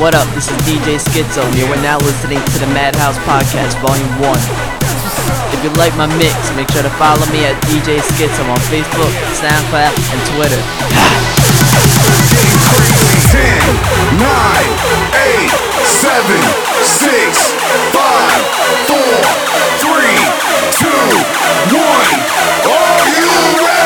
what up? This is DJ Schizo, and you're now listening to the Madhouse Podcast, Volume 1. If you like my mix, make sure to follow me at DJ Schizo on Facebook, SoundCloud, and Twitter. 10, 9, 8, 7, 6, 5, 4, 3, 2, 1. Are you ready?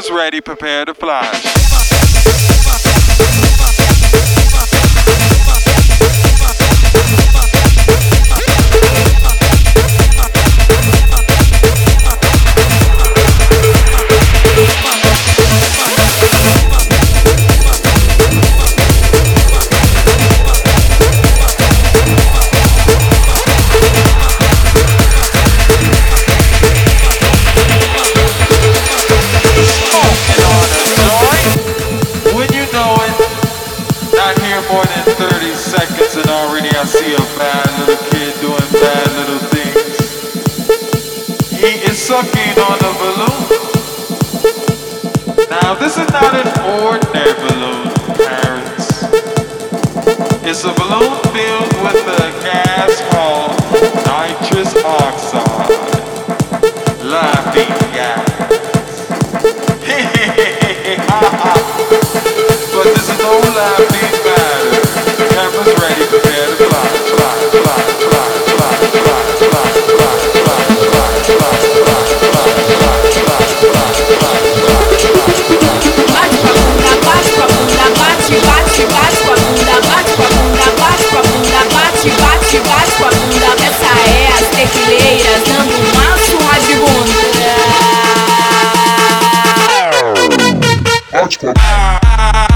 Cameras ready, prepare to fly. Hardcore.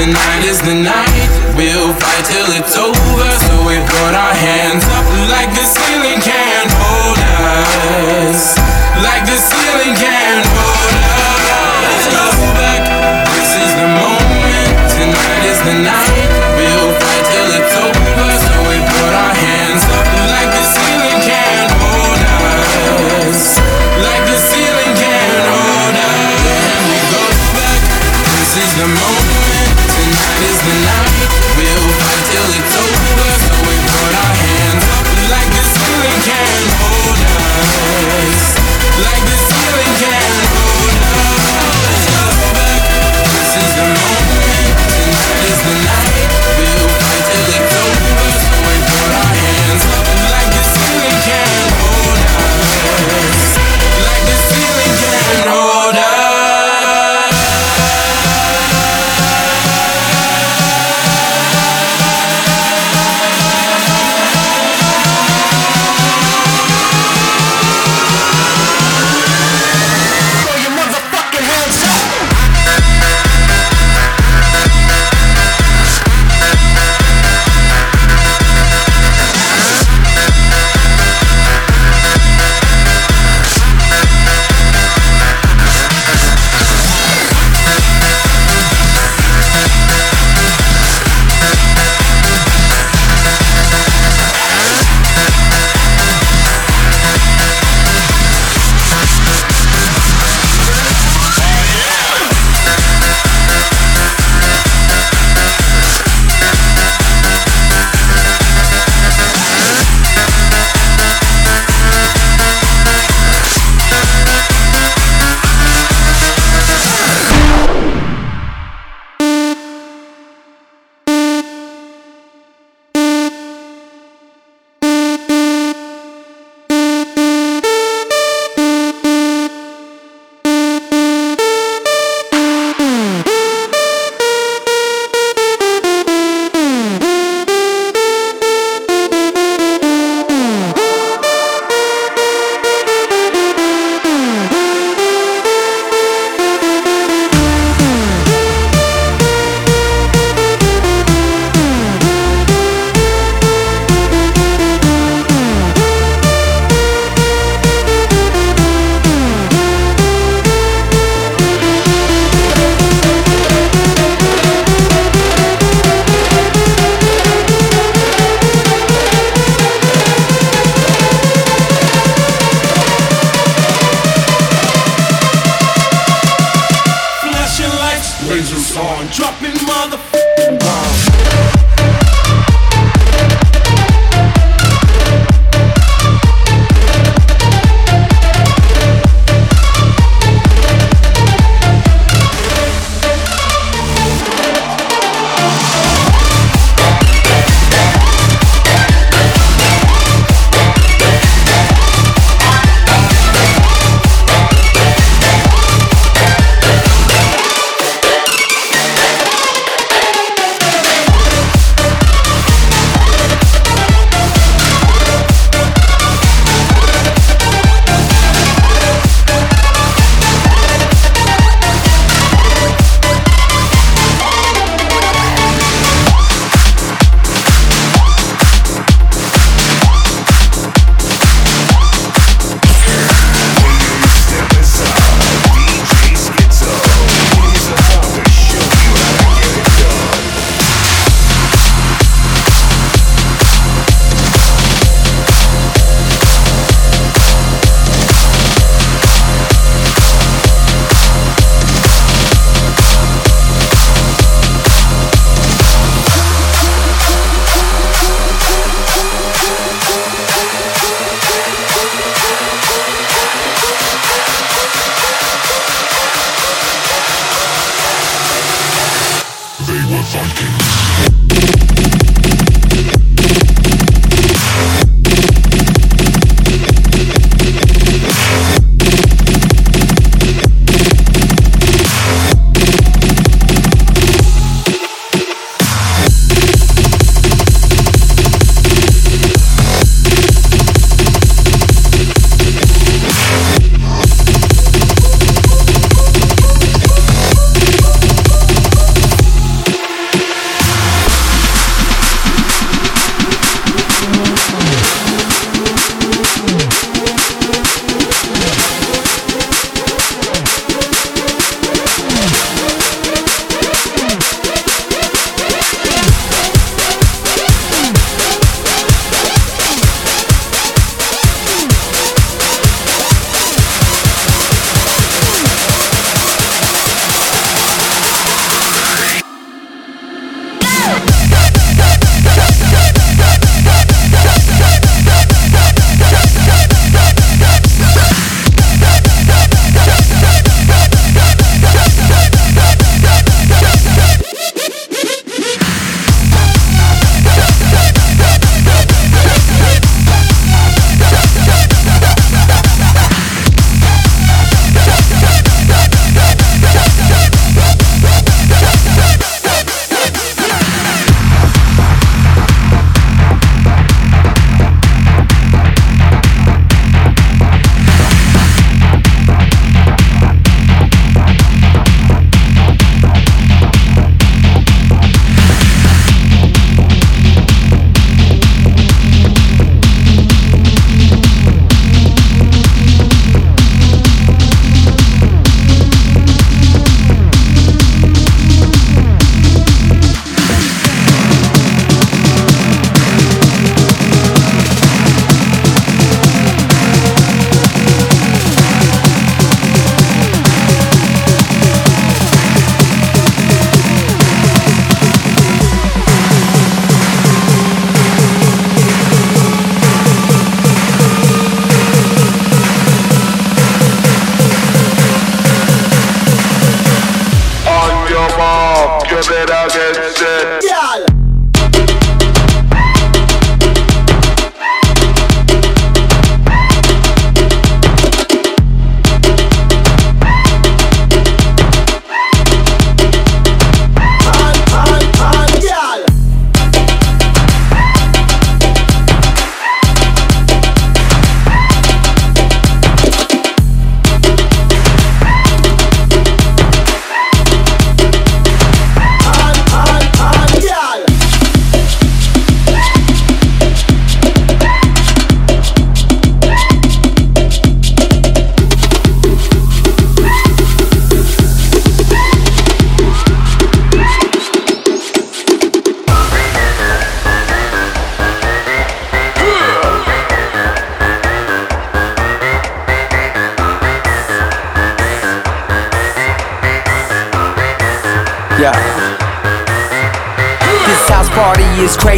Tonight is the night, we'll fight till it's over. So we put our hands up.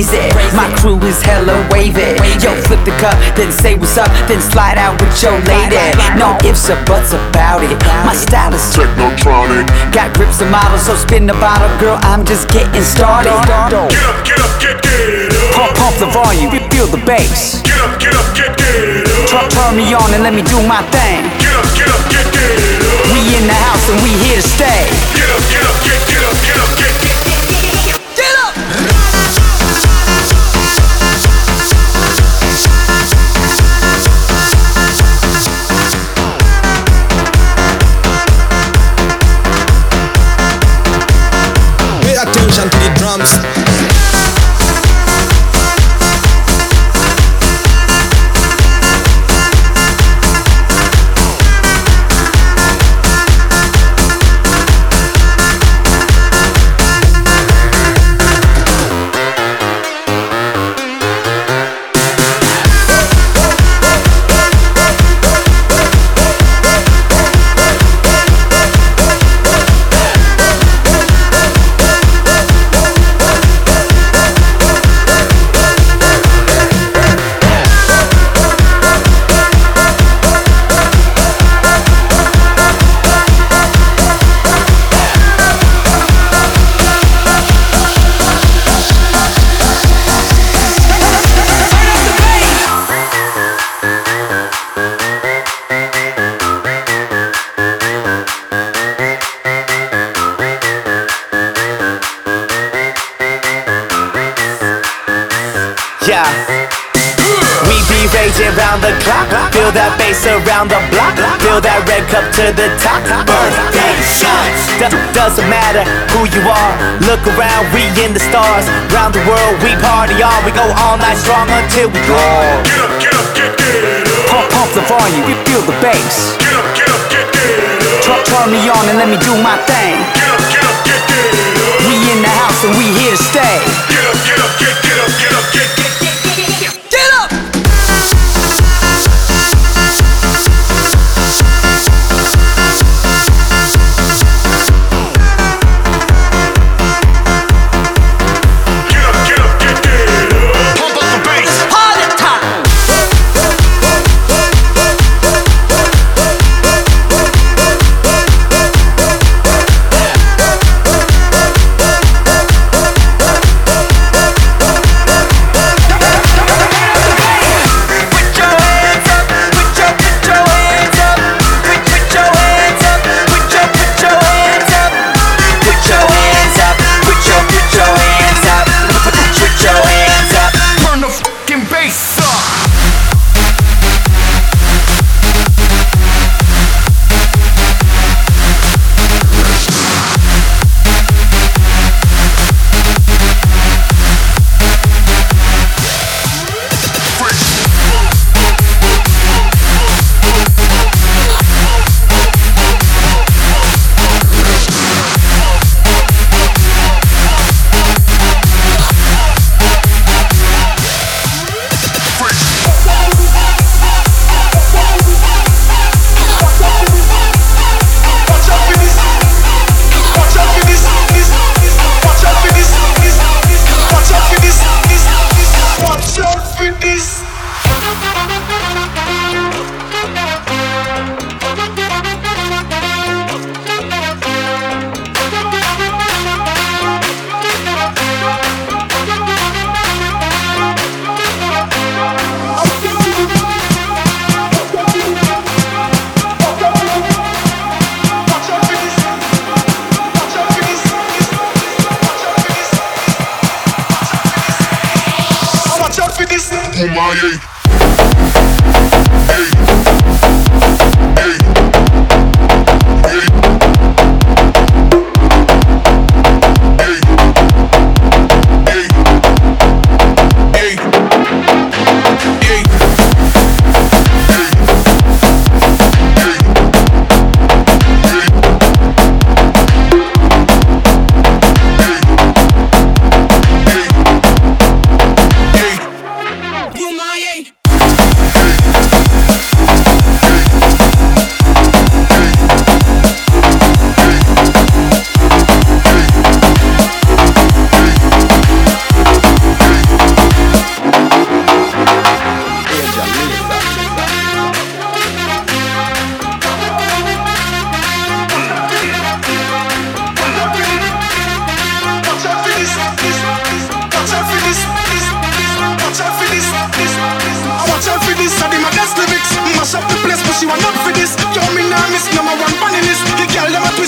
Is crazy. My crew is hella wavy. Yo, flip the cup, then say what's up, then slide out with your lady. No ifs or buts about it. My style is Technotronic. got grips and models, so spin the bottle, girl. I'm just getting started. Get up, get up, get, get up. Pump, pump the volume, feel the bass. Get up, get up, get, get up. Turn, turn me on and let me do my thing. Get up, get up, get, get up. We in the house and we here to stay. Go all night strong until we go. get up, get up, get, get up. Pump, pump the volume, you feel the bass. Get up, get up, get, get up. Turn, turn me on and let me do my thing. Get up, get up, get, get up. We in the house and we here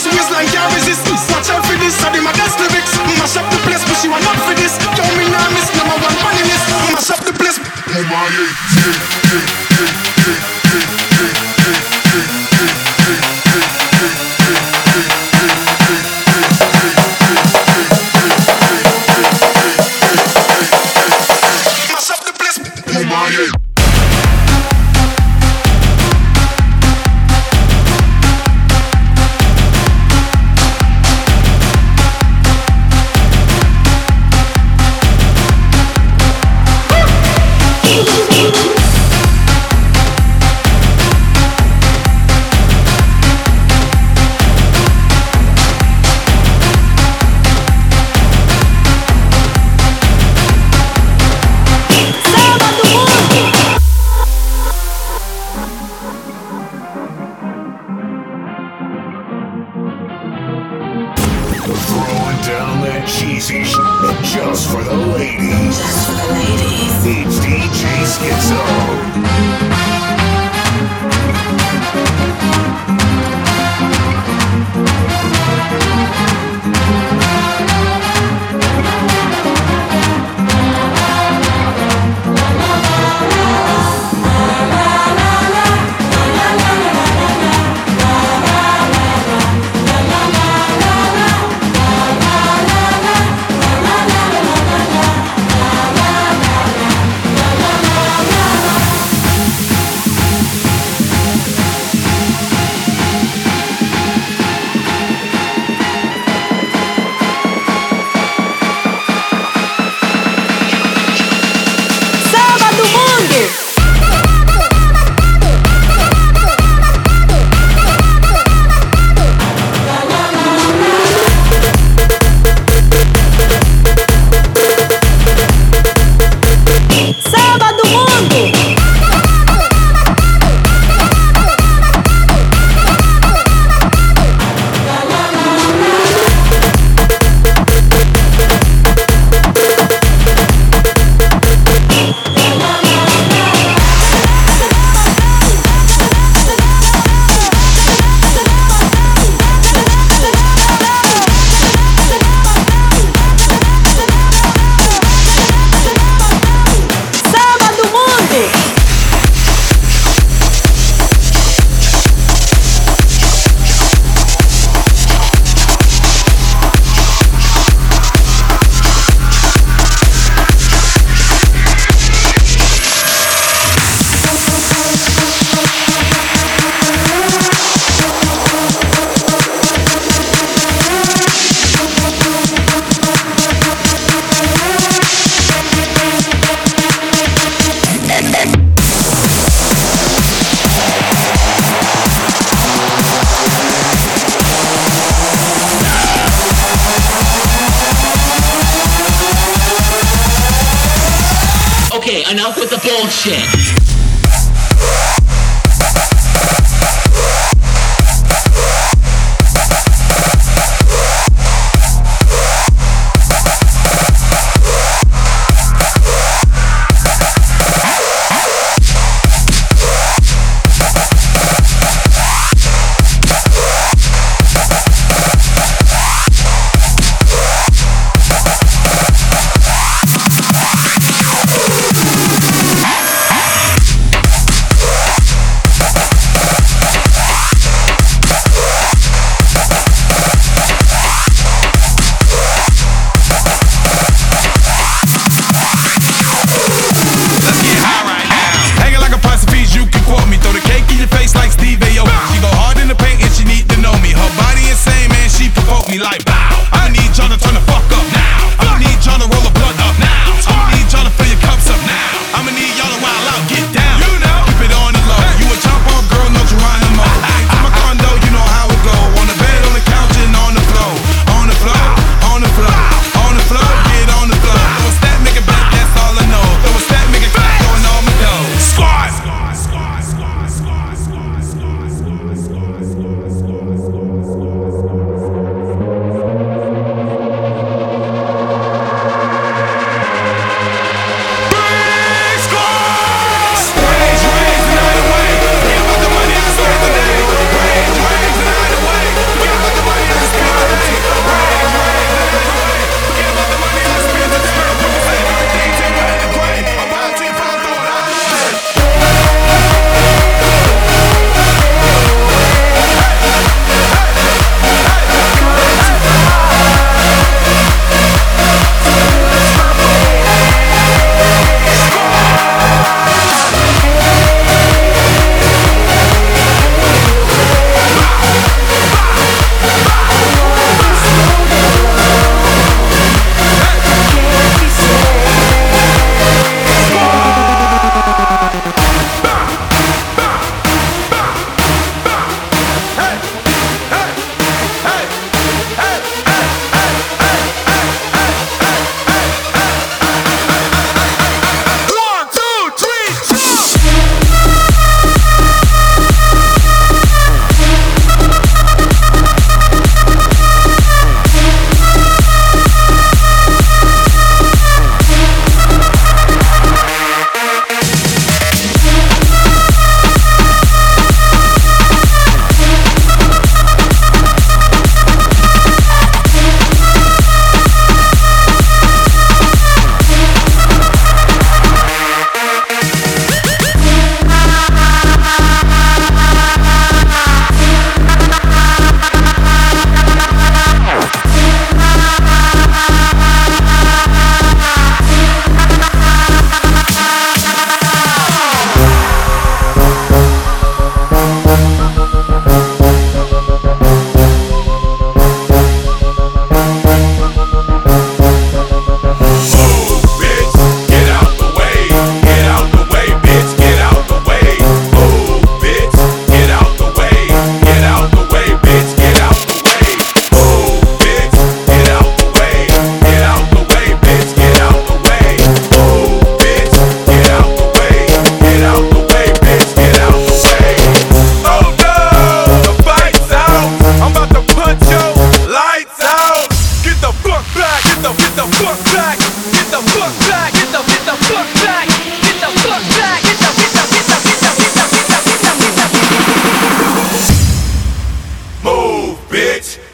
This waistline can't resist. Watch out for this. I my lyrics. Mash up the place, up for this. Don't number one. Mash up the place. My, yeah, yeah, yeah, yeah.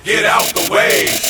Get out the way.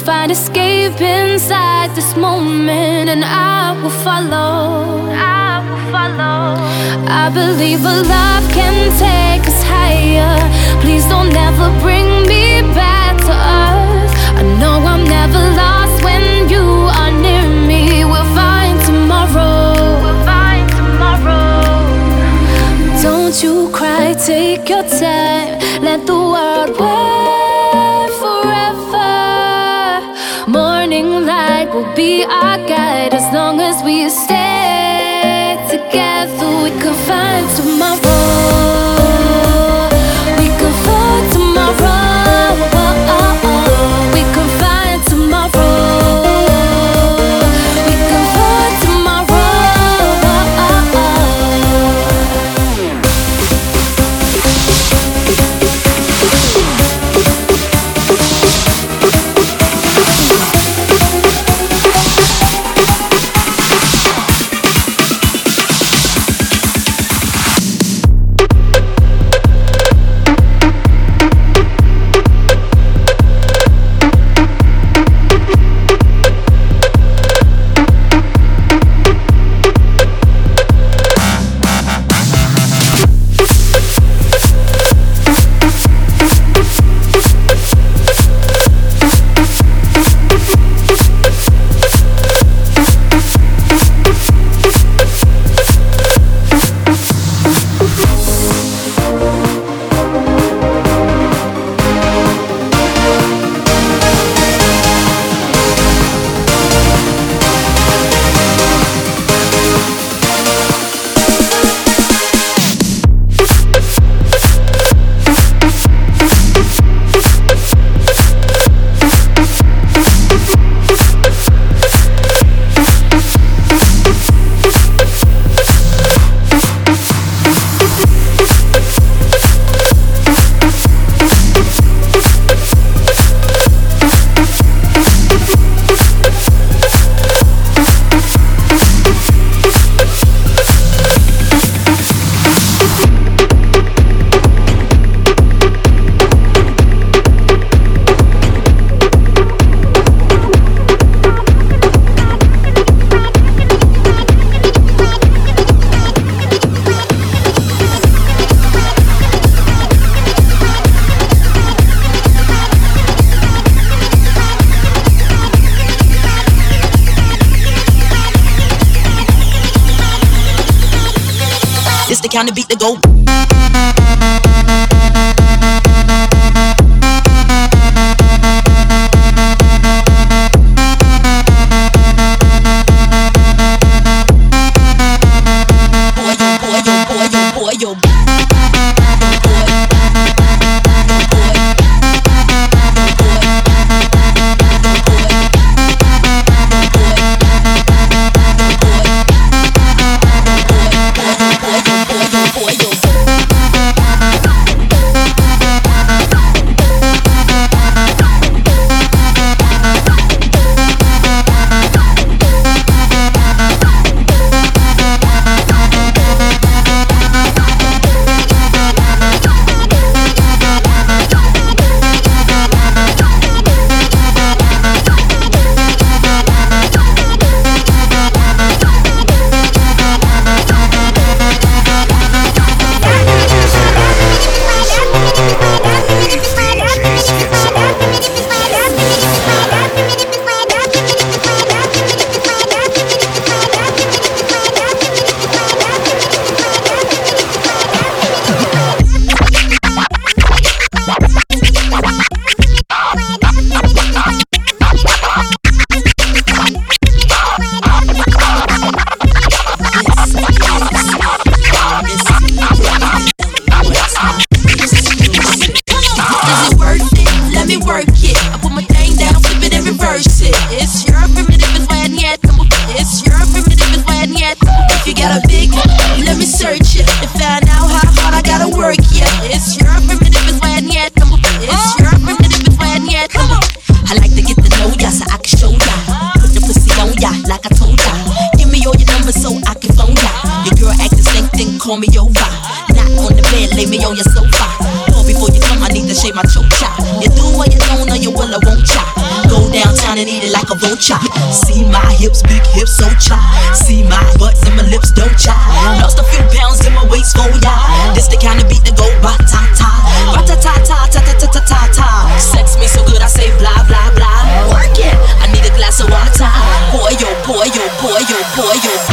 find escape inside this moment, and I will follow. we could find the kind of beat the go. me over. Not on the bed, lay me on your sofa. Call before you come, I need to shave my choke chop. You do you don't, or you will won't chop. Go downtown and eat it like a vulture. See my hips, big hips, so chop. See my butts and my lips, don't chop. Lost a few pounds in my waist oh, for ya. This the kind of beat that go ba ta ta, ba ta ta ta ta ta ta ta ta ta. Sex me so good, I say blah blah blah. Work it. I need a glass of water. Boy yo, boy yo, boy yo, boy yo.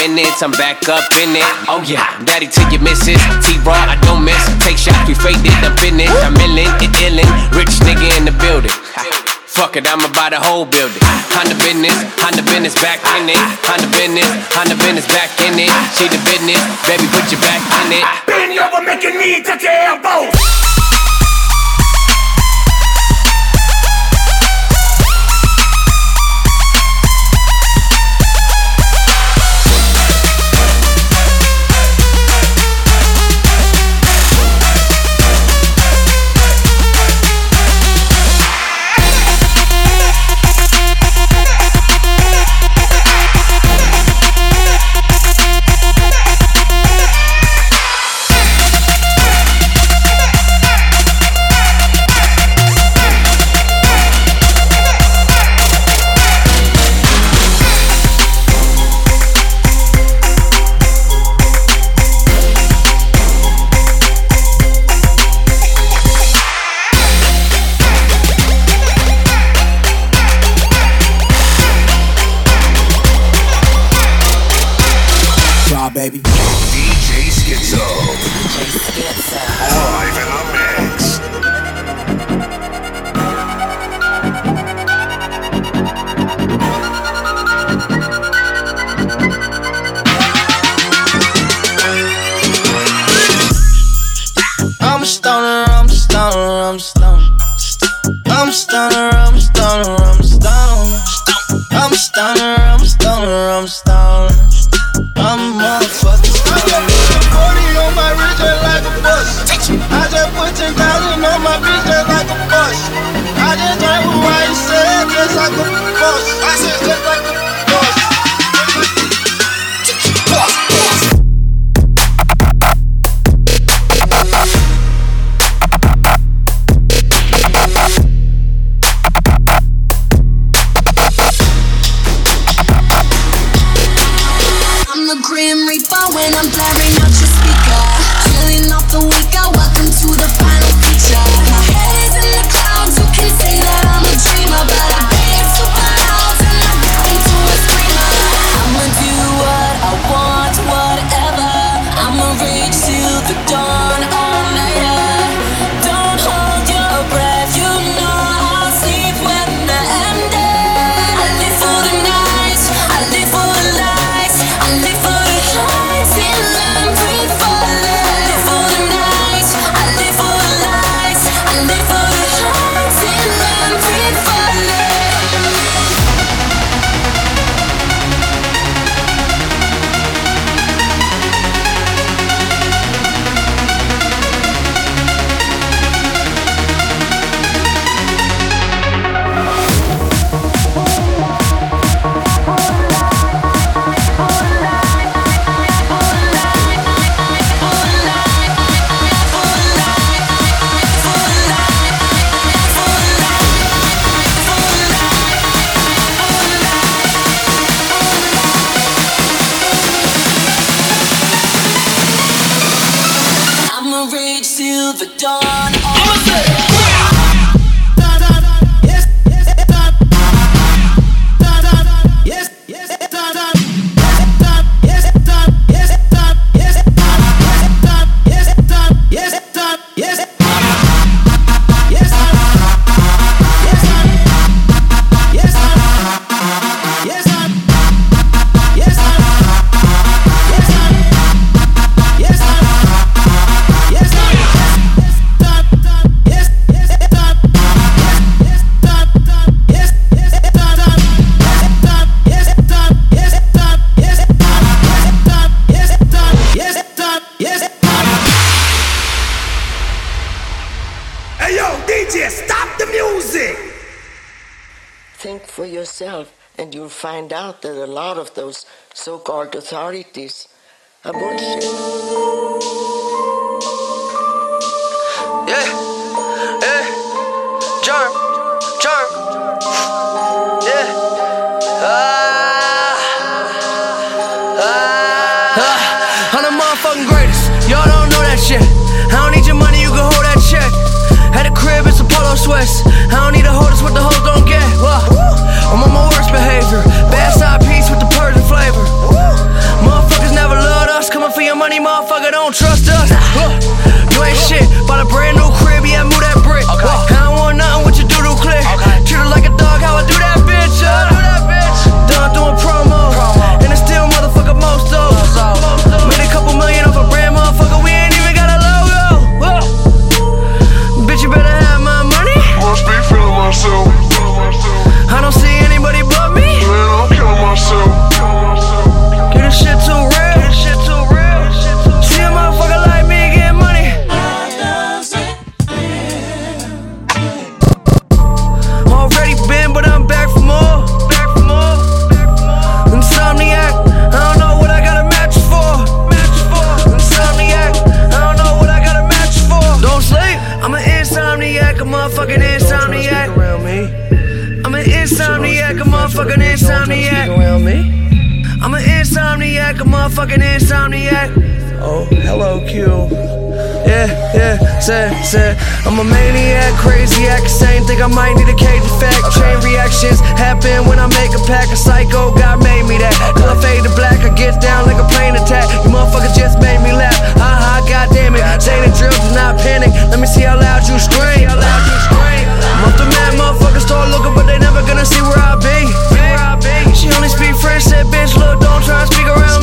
minutes, I'm back up in it. Oh yeah, daddy to your missus. T-Raw, I don't miss. Take shots, we faded, I'm in it. I'm illin', it illin'. Rich nigga in the building. Fuck it, I'ma buy the whole building. Honda business, Honda business back in it. Honda business, Honda business back in it. She the business, baby, put your back in it. Bend over, make your knees touch your elbows. Monday. Authorities are bullshit. Yeah, yeah, germ, germ, yeah. Ah, ah. I'm the motherfucking greatest. Y'all don't know that shit. I don't need your money, you can hold that check. At the crib, it's a polo sweats. Yeah, say, say. I'm a maniac, crazy act, same thing. I might need a cage effect. Chain reactions happen when I make a pack. A psycho, God made me that. Till I fade to black, I get down like a plane attack. You motherfuckers just made me laugh. Ha ha, god damn it. Say the drill, do not panic. Let me see how loud you scream. I'm off the mad, motherfuckers start looking, but they never gonna see where I be. She only speak French, said bitch, look, don't try to speak around.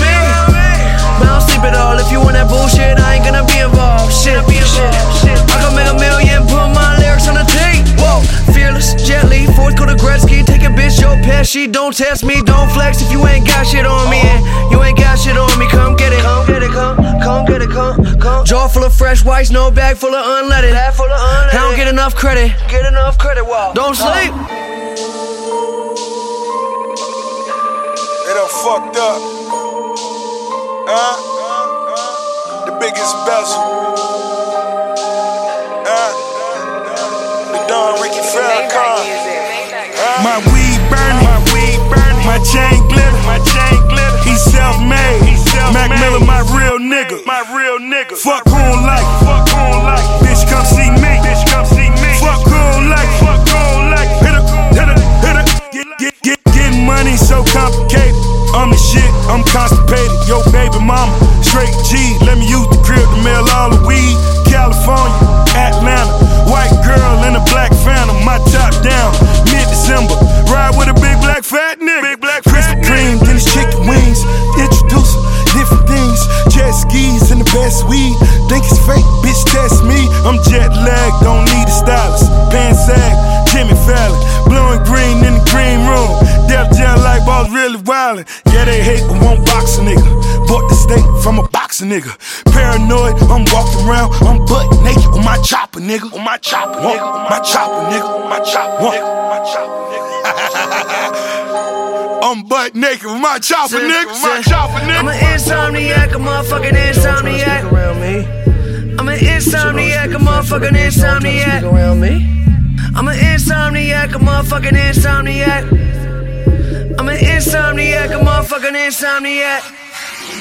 But I don't sleep at all. If you want that bullshit, I ain't gonna be involved. Shit, be shit, shit. I can make a million, put my lyrics on the tape. Whoa, fearless, gently, fourth quarter Gretzky, take a bitch, your Pesci. Don't test me, don't flex if you ain't got shit on me. And you ain't got shit on me, come get it, come get it, come, come get it, come, come. Jaw full of fresh whites, no bag full of unleaded. Bag full of unleaded. I don't get enough credit, get enough credit. Wow. Don't sleep. They done fucked up. Huh? The biggest bezel. Huh? The Don Ricky Farrakhan. Huh? My weed burning, my weed burning, my chain glitter, my chain glitter. He self-made, he self-made. Mac Miller, my real nigga, my real nigga. Fuck who don't like, fuck who don't like. Bitch, come see me, bitch, come see me. Fuck who don't like, fuck who don't like. Hit her, hit her, hit her. Get, get, get, getting money so complicated. I'm the shit, I'm constipated. Yo, baby mama, straight G. Let me use the crib to mail all the weed. California, Atlanta, white girl in a black phantom. My top down, mid December. Ride with a big black fat nigga. Big black Krispy Kreme, then it's chicken wings. Introduce different things. Jet skis and the best weed. Think it's fake, bitch, test me. I'm jet lagged, don't need a stylist. Pants sag, Jimmy Fallon. Blowing green in the green room. Def Jam like balls really wildin'. Yeah, they hate but won't box a nigga. Bought the steak from a boxing nigga. Paranoid, I'm walking around, I'm butt naked on my chopper, nigga. On my chopper, nigga. On my chopper, nigga. On my chopper, nigga. On my chopper, nigga. I'm butt naked with my chopper, nigga. With my chopper, nigga. I'm an insomniac, a motherfucking insomniac. around me. I'm an insomniac, a motherfucking insomniac. around me. I'm an insomniac, a motherfucking insomniac. I'm an insomniac, a motherfucking insomniac.